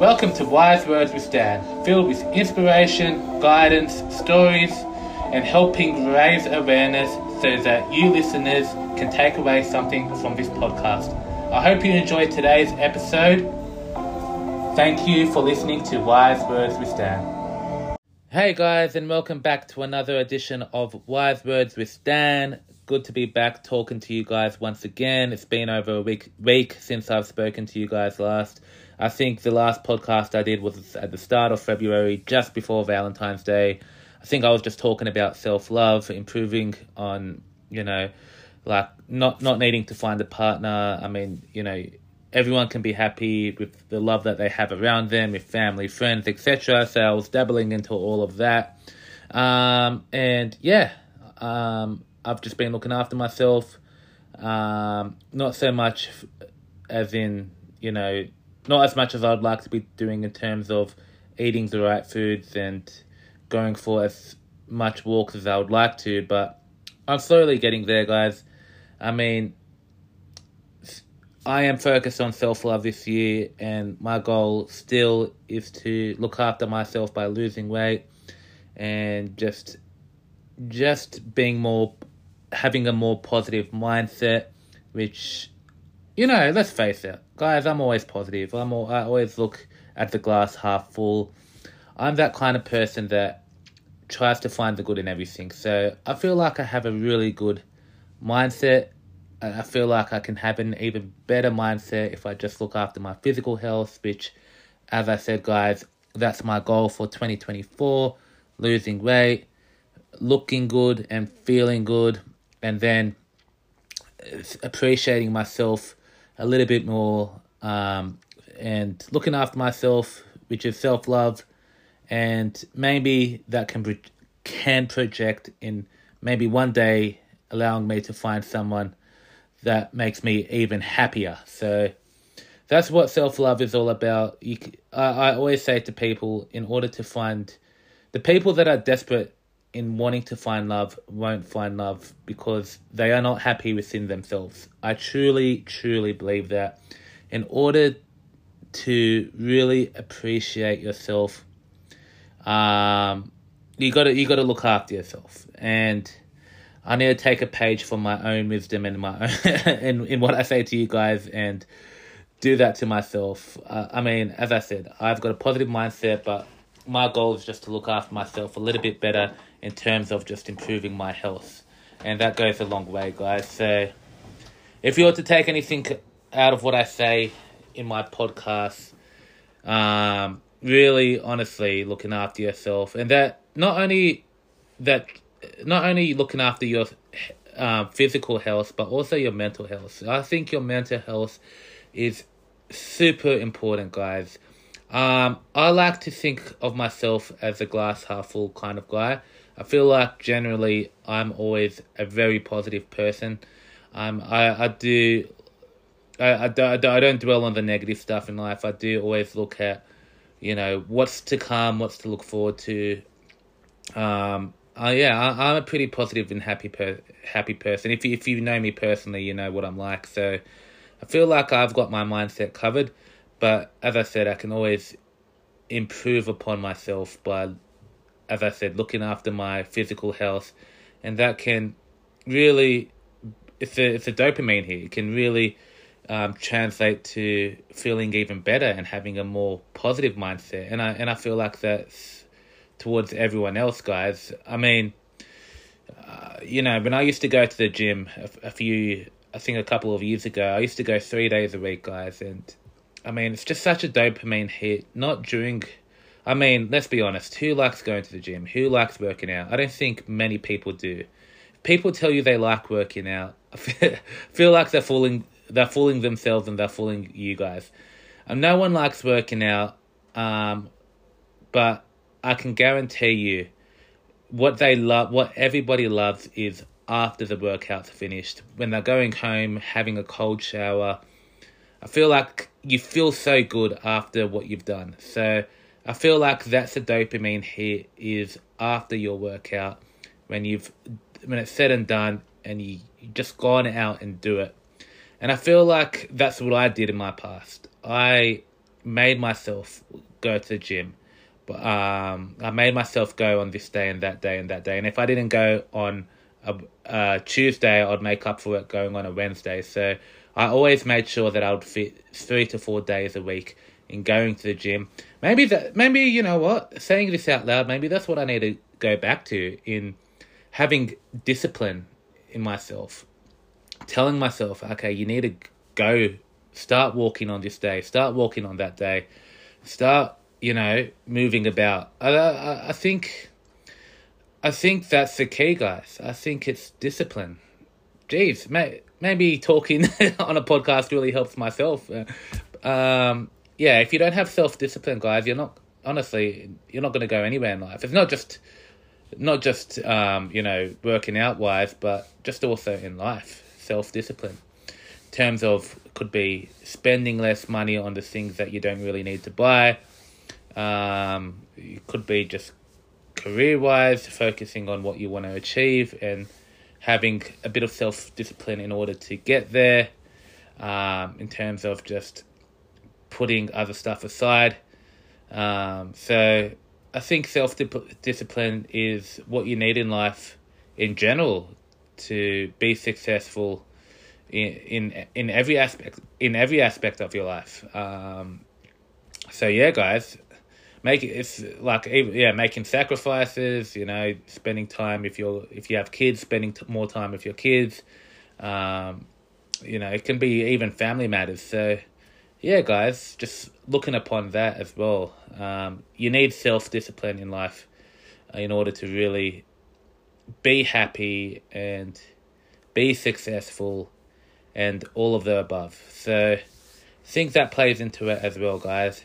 Welcome to Wise Words with Dan, filled with inspiration, guidance, stories, and helping raise awareness so that you listeners can take away something from this podcast. I hope you enjoyed today's episode. Thank you for listening to Wise Words with Dan. Hey guys, and welcome back to another edition of Wise Words with Dan. Good to be back talking to you guys once again. It's been over a week week since I've spoken to you guys last. I think the last podcast I did was at the start of February, just before Valentine's Day. I think I was just talking about self love, improving on, you know, like not not needing to find a partner. I mean, you know, everyone can be happy with the love that they have around them, with family, friends, etc. So I was dabbling into all of that, um, and yeah, um, I've just been looking after myself. Um, not so much as in you know not as much as I'd like to be doing in terms of eating the right foods and going for as much walks as I would like to, but I'm slowly getting there, guys. I mean, I am focused on self love this year, and my goal still is to look after myself by losing weight and just just being more having a more positive mindset, which you know, let's face it, guys, I'm always positive. I'm all, I always look at the glass half full. I'm that kind of person that tries to find the good in everything. So I feel like I have a really good mindset. I feel like I can have an even better mindset if I just look after my physical health, which, as I said, guys, that's my goal for 2024 losing weight, looking good, and feeling good, and then appreciating myself a little bit more um, and looking after myself, which is self love, and maybe that can pro- can project in maybe one day allowing me to find someone that makes me even happier. So that's what self love is all about. You, I, I always say to people, in order to find the people that are desperate in wanting to find love won't find love because they are not happy within themselves. I truly, truly believe that in order to really appreciate yourself, um, you gotta you gotta look after yourself. And I need to take a page from my own wisdom and my own in in what I say to you guys and do that to myself. Uh, I mean, as I said, I've got a positive mindset, but my goal is just to look after myself a little bit better in terms of just improving my health. And that goes a long way, guys. So if you were to take anything out of what I say in my podcast, um, really honestly looking after yourself and that not only that not only looking after your um, physical health but also your mental health i think your mental health is super important guys um, i like to think of myself as a glass half full kind of guy I feel like generally I'm always a very positive person. Um, I, I do, I, I, do, I don't dwell on the negative stuff in life. I do always look at, you know, what's to come, what's to look forward to. Um, uh, yeah, I, I'm a pretty positive and happy per, happy person. If you, if you know me personally, you know what I'm like. So I feel like I've got my mindset covered. But as I said, I can always improve upon myself by as I said, looking after my physical health, and that can really, it's a it's a dopamine here. It can really um, translate to feeling even better and having a more positive mindset. And I and I feel like that's towards everyone else, guys. I mean, uh, you know, when I used to go to the gym a, a few, I think a couple of years ago, I used to go three days a week, guys, and I mean, it's just such a dopamine hit. Not during I mean, let's be honest. Who likes going to the gym? Who likes working out? I don't think many people do. People tell you they like working out. I feel like they're fooling. They're fooling themselves and they're fooling you guys. And no one likes working out. Um, but I can guarantee you, what they love, what everybody loves, is after the workout's finished, when they're going home, having a cold shower. I feel like you feel so good after what you've done. So I feel like that's the dopamine hit is after your workout when you've when it's said and done and you, you just gone out and do it. And I feel like that's what I did in my past. I made myself go to the gym. But um, I made myself go on this day and that day and that day. And if I didn't go on a, a Tuesday, I'd make up for it going on a Wednesday. So I always made sure that I would fit three to four days a week in going to the gym. Maybe that, maybe you know what, saying this out loud, maybe that's what I need to go back to in having discipline in myself, telling myself, okay, you need to go, start walking on this day, start walking on that day, start, you know, moving about. I, I, I think, I think that's the key, guys. I think it's discipline. Jeez, may, maybe talking on a podcast really helps myself. Um, yeah, if you don't have self discipline, guys, you're not honestly you're not going to go anywhere in life. It's not just not just um, you know working out wise, but just also in life, self discipline. In terms of could be spending less money on the things that you don't really need to buy. Um, it could be just career wise, focusing on what you want to achieve and having a bit of self discipline in order to get there. Um, in terms of just putting other stuff aside. Um, so I think self discipline is what you need in life in general to be successful in in in every aspect in every aspect of your life. Um, so yeah, guys, make. It's like yeah, making sacrifices. You know, spending time if you're if you have kids, spending t- more time with your kids. Um, you know, it can be even family matters. So yeah, guys, just looking upon that as well. Um, you need self discipline in life uh, in order to really be happy and be successful and all of the above. So, I think that plays into it as well, guys.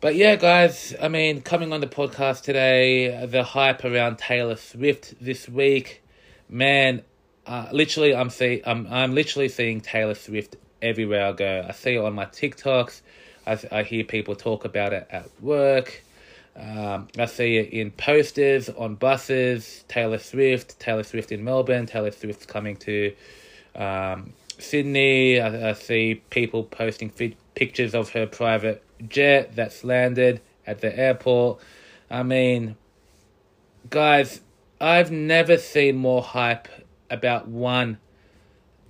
But yeah, guys, I mean, coming on the podcast today, the hype around Taylor Swift this week, man, uh, literally, I'm see, I'm, I'm literally seeing Taylor Swift everywhere I go. I see it on my TikToks. I, I hear people talk about it at work. Um, I see it in posters on buses. Taylor Swift, Taylor Swift in Melbourne, Taylor Swift coming to um, Sydney. I, I, see people posting pictures of her private jet that's landed at the airport. I mean, guys, I've never seen more hype about one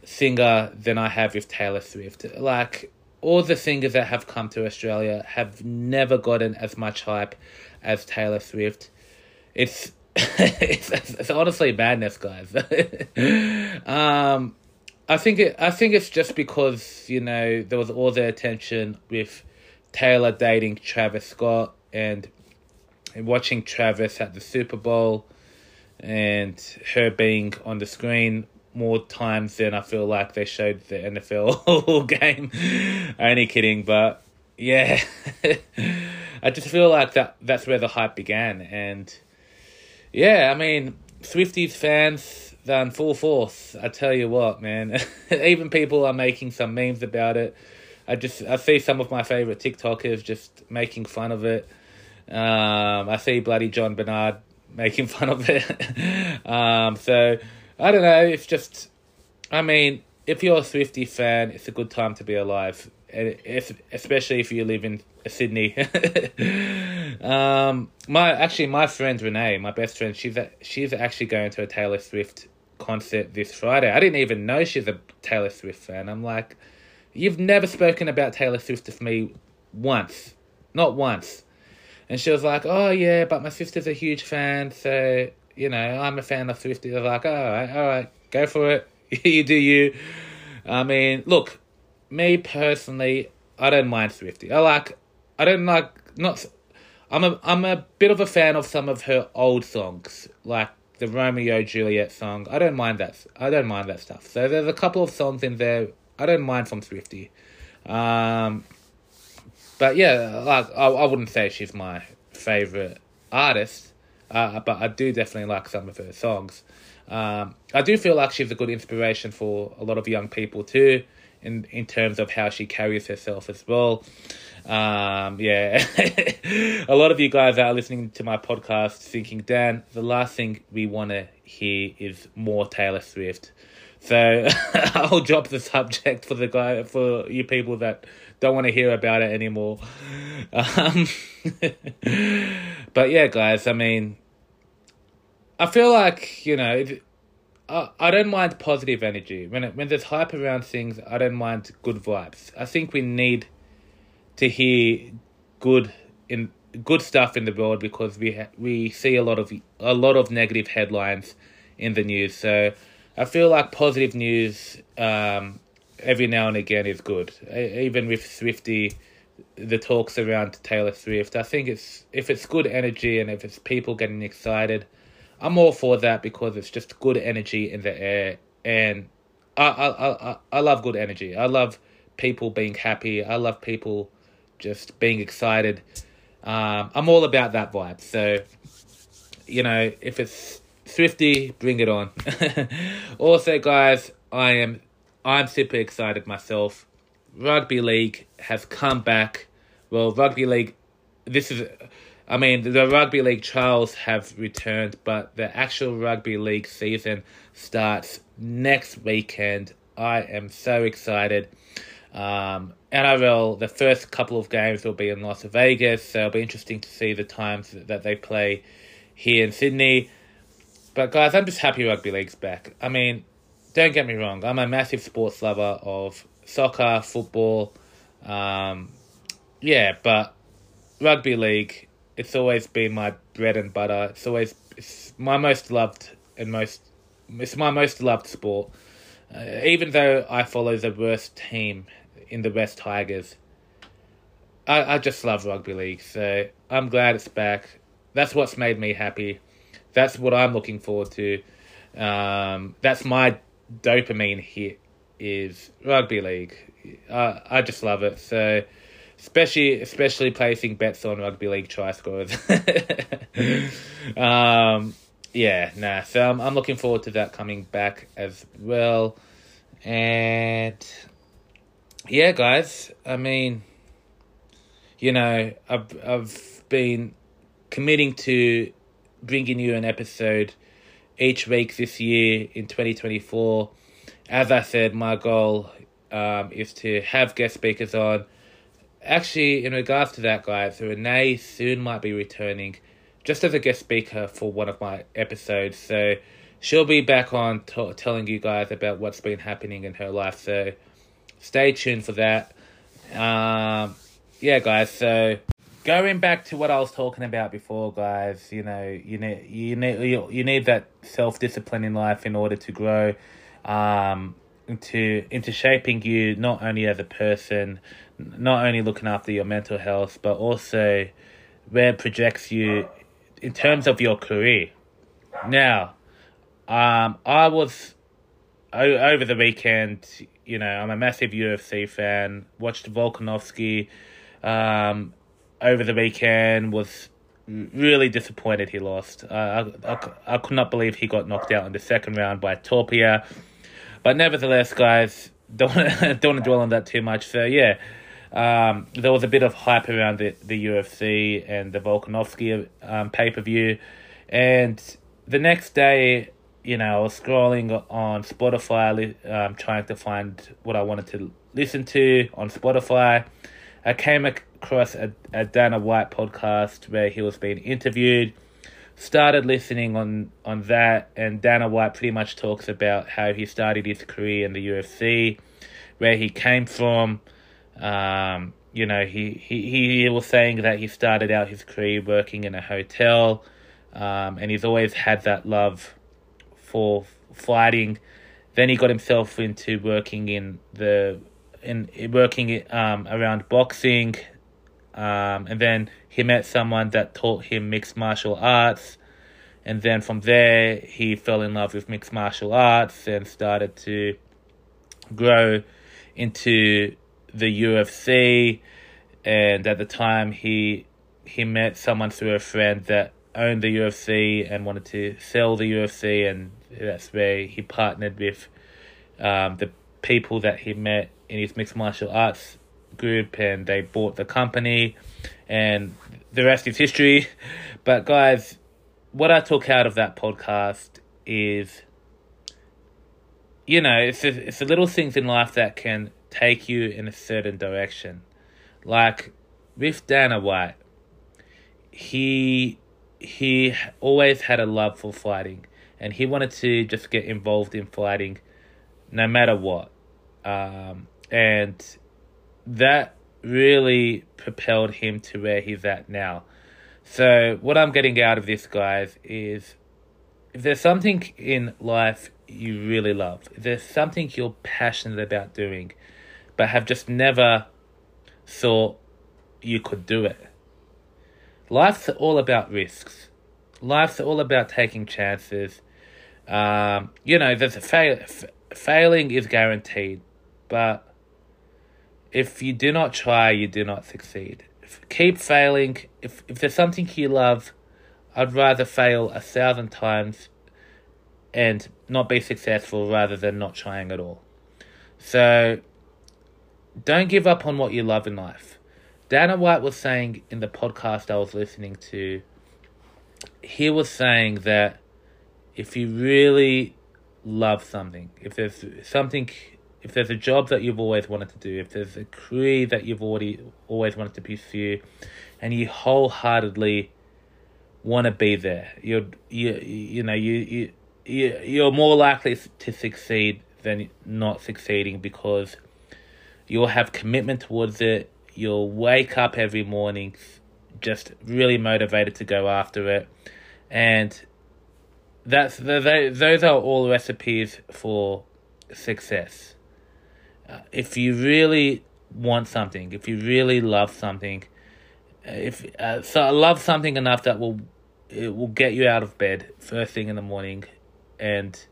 singer than I have with Taylor Swift. Like all the singers that have come to Australia have never gotten as much hype as Taylor Swift. It's it's, it's honestly madness, guys. um, I think it. I think it's just because you know there was all the attention with Taylor dating Travis Scott and watching Travis at the Super Bowl and her being on the screen more times than I feel like they showed the NFL game. Only kidding, but yeah, I just feel like that that's where the hype began, and yeah, I mean Swifties fans they're full force. I tell you what, man, even people are making some memes about it. I just I see some of my favorite TikTokers just making fun of it. Um, I see bloody John Bernard making fun of it. um, so I don't know. It's just, I mean, if you're a Swifty fan, it's a good time to be alive. and If especially if you live in Sydney. um, my actually my friend Renee, my best friend, she's a, she's actually going to a Taylor Swift concert this Friday. I didn't even know she's a Taylor Swift fan. I'm like, you've never spoken about Taylor Swift to me once, not once. And she was like, oh yeah, but my sister's a huge fan, so you know, I'm a fan of Swifty. They're like, all right, all right, go for it. you do you. I mean, look, me personally, I don't mind Swifty. I like, I don't like, not, I'm a, I'm a bit of a fan of some of her old songs, like the Romeo Juliet song. I don't mind that. I don't mind that stuff. So there's a couple of songs in there I don't mind from Swifty. Um, but yeah, like I, I wouldn't say she's my favorite artist. Uh, but I do definitely like some of her songs. Um, I do feel like she's a good inspiration for a lot of young people too, in in terms of how she carries herself as well. Um, yeah, a lot of you guys are listening to my podcast thinking, Dan, the last thing we want to hear is more Taylor Swift. So I'll drop the subject for the guy for you people that don't want to hear about it anymore. Um, but yeah, guys, I mean, I feel like you know, I I don't mind positive energy when it, when there's hype around things. I don't mind good vibes. I think we need to hear good in good stuff in the world because we ha- we see a lot of a lot of negative headlines in the news. So I feel like positive news um, every now and again is good. Even with Swifty, the talks around Taylor Swift, I think it's if it's good energy and if it's people getting excited, I'm all for that because it's just good energy in the air and I I I I love good energy. I love people being happy. I love people just being excited. Um, I'm all about that vibe. So, you know, if it's Swifty, bring it on. also, guys, I am I'm super excited myself. Rugby league has come back. Well, rugby league. This is, I mean, the rugby league trials have returned, but the actual rugby league season starts next weekend. I am so excited. Um, NRL, the first couple of games will be in Las Vegas, so it'll be interesting to see the times that they play here in Sydney. But guys, I'm just happy rugby league's back. I mean, don't get me wrong, I'm a massive sports lover of soccer, football, um, yeah, but rugby league, it's always been my bread and butter. It's always it's my most loved and most it's my most loved sport. Uh, even though I follow the worst team in the West Tigers. I, I just love rugby league, so I'm glad it's back. That's what's made me happy. That's what I'm looking forward to. Um, that's my dopamine hit is rugby league. I I just love it. So especially especially placing bets on rugby league try scores. um, yeah, nah. So I'm I'm looking forward to that coming back as well, and yeah, guys. I mean, you know, I've I've been committing to bringing you an episode each week this year in 2024. As I said, my goal um, is to have guest speakers on. Actually, in regards to that, guys, Renee soon might be returning just as a guest speaker for one of my episodes. So she'll be back on t- telling you guys about what's been happening in her life. So stay tuned for that. Um, yeah, guys. So going back to what I was talking about before, guys. You know, you need you need you, you need that self discipline in life in order to grow. Um, into into shaping you not only as a person, not only looking after your mental health, but also where it projects you in terms of your career. Now, um, I was over the weekend you know, I'm a massive UFC fan. Watched Volkanovski um, over the weekend. Was really disappointed he lost. Uh, I, I, I could not believe he got knocked out in the second round by Topuria. But nevertheless, guys, don't don't want to dwell on that too much. So yeah, um, there was a bit of hype around the, the UFC and the Volkanovski um, pay per view, and the next day you know, I was scrolling on Spotify, um, trying to find what I wanted to listen to on Spotify. I came across a, a Dana White podcast where he was being interviewed. Started listening on, on that, and Dana White pretty much talks about how he started his career in the UFC, where he came from. Um, you know, he, he, he was saying that he started out his career working in a hotel, um, and he's always had that love for fighting. Then he got himself into working in the in working um around boxing, um, and then he met someone that taught him mixed martial arts, and then from there he fell in love with mixed martial arts and started to grow into the UFC. And at the time, he he met someone through a friend that owned the UFC and wanted to sell the UFC, and that's where he partnered with um, the people that he met in his mixed martial arts group, and they bought the company, and the rest is history. But guys, what I took out of that podcast is, you know, it's a, it's the little things in life that can take you in a certain direction. Like with Dana White, he he always had a love for fighting, and he wanted to just get involved in fighting, no matter what, um, and that really propelled him to where he's at now. So what I'm getting out of this, guys, is if there's something in life you really love, if there's something you're passionate about doing, but have just never thought you could do it. Life's all about risks. Life's all about taking chances. Um, you know, there's a fail. F- failing is guaranteed, but if you do not try, you do not succeed. If, keep failing. If if there's something you love, I'd rather fail a thousand times and not be successful rather than not trying at all. So don't give up on what you love in life. Dana White was saying in the podcast I was listening to, he was saying that if you really love something, if there's something, if there's a job that you've always wanted to do, if there's a career that you've already always wanted to pursue, and you wholeheartedly want to be there, you're you you know you you you you're more likely to succeed than not succeeding because you'll have commitment towards it. You'll wake up every morning just really motivated to go after it, and that's the, those are all recipes for success. Uh, if you really want something, if you really love something, if uh, so, love something enough that will it will get you out of bed first thing in the morning, and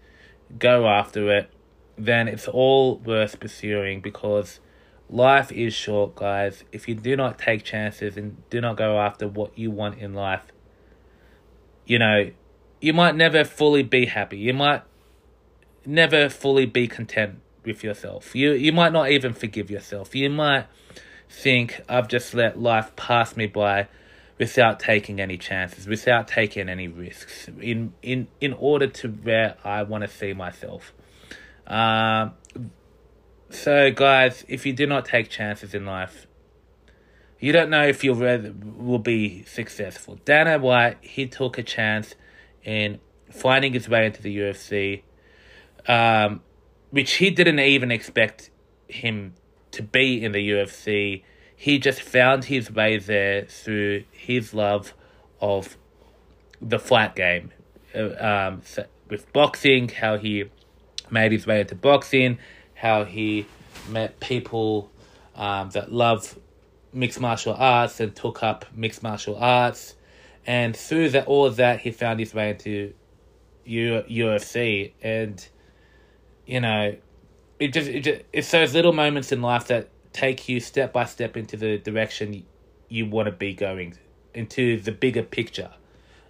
go after it, then it's all worth pursuing because life is short, guys. If you do not take chances and do not go after what you want in life, you know, you might never fully be happy. You might never fully be content with yourself. You you might not even forgive yourself. You might think I've just let life pass me by without taking any chances, without taking any risks in in in order to where I want to see myself. Um so guys, if you do not take chances in life, you don't know if you will be successful. Dana White, he took a chance in finding his way into the UFC, um, which he didn't even expect him to be in the UFC. He just found his way there through his love of the fight game. Uh, um, so with boxing, how he made his way into boxing, how he met people um, that love mixed martial arts and took up mixed martial arts and through that, all of that, he found his way into U- UFC, and you know, it just, it just it's those little moments in life that take you step by step into the direction you want to be going, into the bigger picture.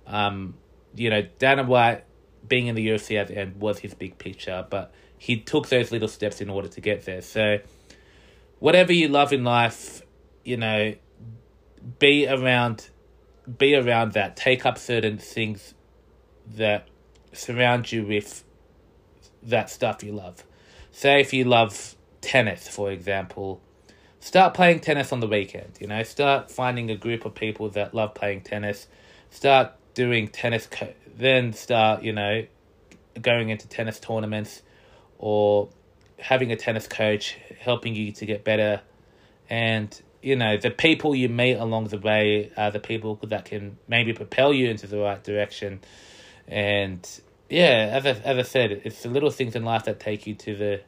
Um, you know, Dana White being in the UFC at the end was his big picture, but he took those little steps in order to get there. So, whatever you love in life, you know, be around be around that. Take up certain things that surround you with that stuff you love. Say if you love tennis, for example, start playing tennis on the weekend. You know, start finding a group of people that love playing tennis. Start doing tennis. Co- then start, you know, going into tennis tournaments or having a tennis coach helping you to get better and you know, the people you meet along the way are the people that can maybe propel you into the right direction. And yeah, as I, as I said, it's the little things in life that take you to the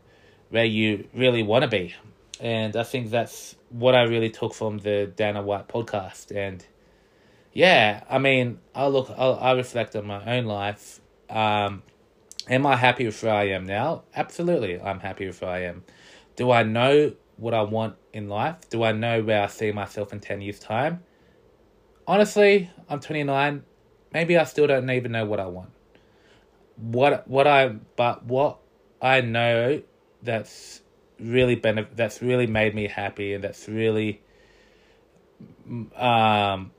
where you really want to be. And I think that's what I really took from the Dana White podcast. And yeah, I mean, I look, i I reflect on my own life. Um, am I happy with where I am now? Absolutely, I'm happy with where I am. Do I know what I want in life? Do I know where I see myself in 10 years' time? Honestly, I'm 29. Maybe I still don't even know what I want. What what I but what I know that's really been that's really made me happy and that's really um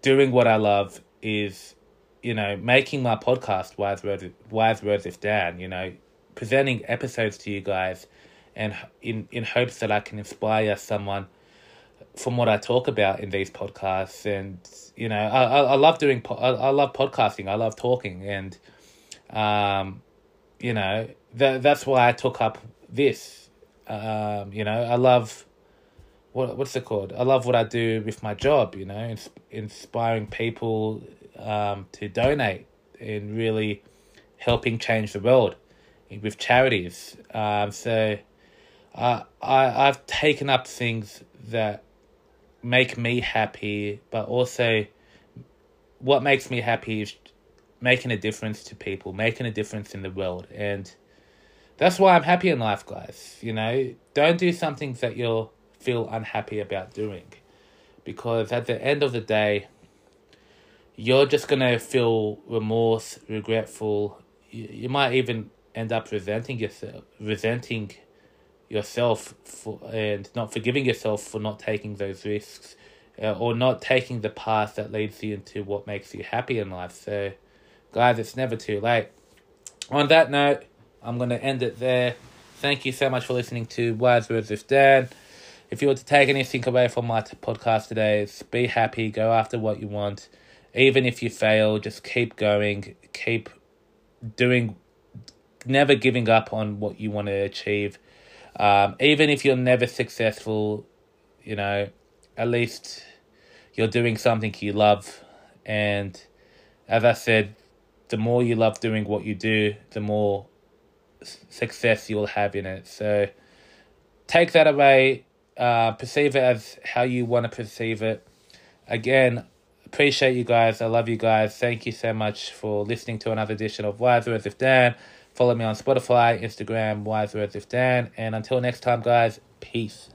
doing what I love is you know making my podcast wise words wise words with Dan you know presenting episodes to you guys and in in hopes that I can inspire someone from what I talk about in these podcasts, and you know, I I, I love doing po- I, I love podcasting. I love talking, and um, you know, that that's why I took up this. Um, you know, I love what what's it called? I love what I do with my job. You know, ins- inspiring people um, to donate and really helping change the world with charities. Um, so uh, I I've taken up things that make me happy, but also what makes me happy is making a difference to people, making a difference in the world, and that's why I'm happy in life, guys. You know, don't do something that you'll feel unhappy about doing, because at the end of the day, you're just gonna feel remorse, regretful. You, you might even end up resenting yourself, resenting yourself for and not forgiving yourself for not taking those risks, uh, or not taking the path that leads you into what makes you happy in life. So, guys, it's never too late. On that note, I'm gonna end it there. Thank you so much for listening to Wise Words with Dan. If you were to take anything away from my podcast today, it's be happy, go after what you want. Even if you fail, just keep going, keep doing, never giving up on what you want to achieve. Um, even if you're never successful, you know, at least you're doing something you love. And as I said, the more you love doing what you do, the more success you'll have in it. So take that away, uh, perceive it as how you want to perceive it. Again, appreciate you guys. I love you guys. Thank you so much for listening to another edition of Wise Words with Dan. Follow me on Spotify, Instagram, Wise Words with Dan. And until next time, guys, peace.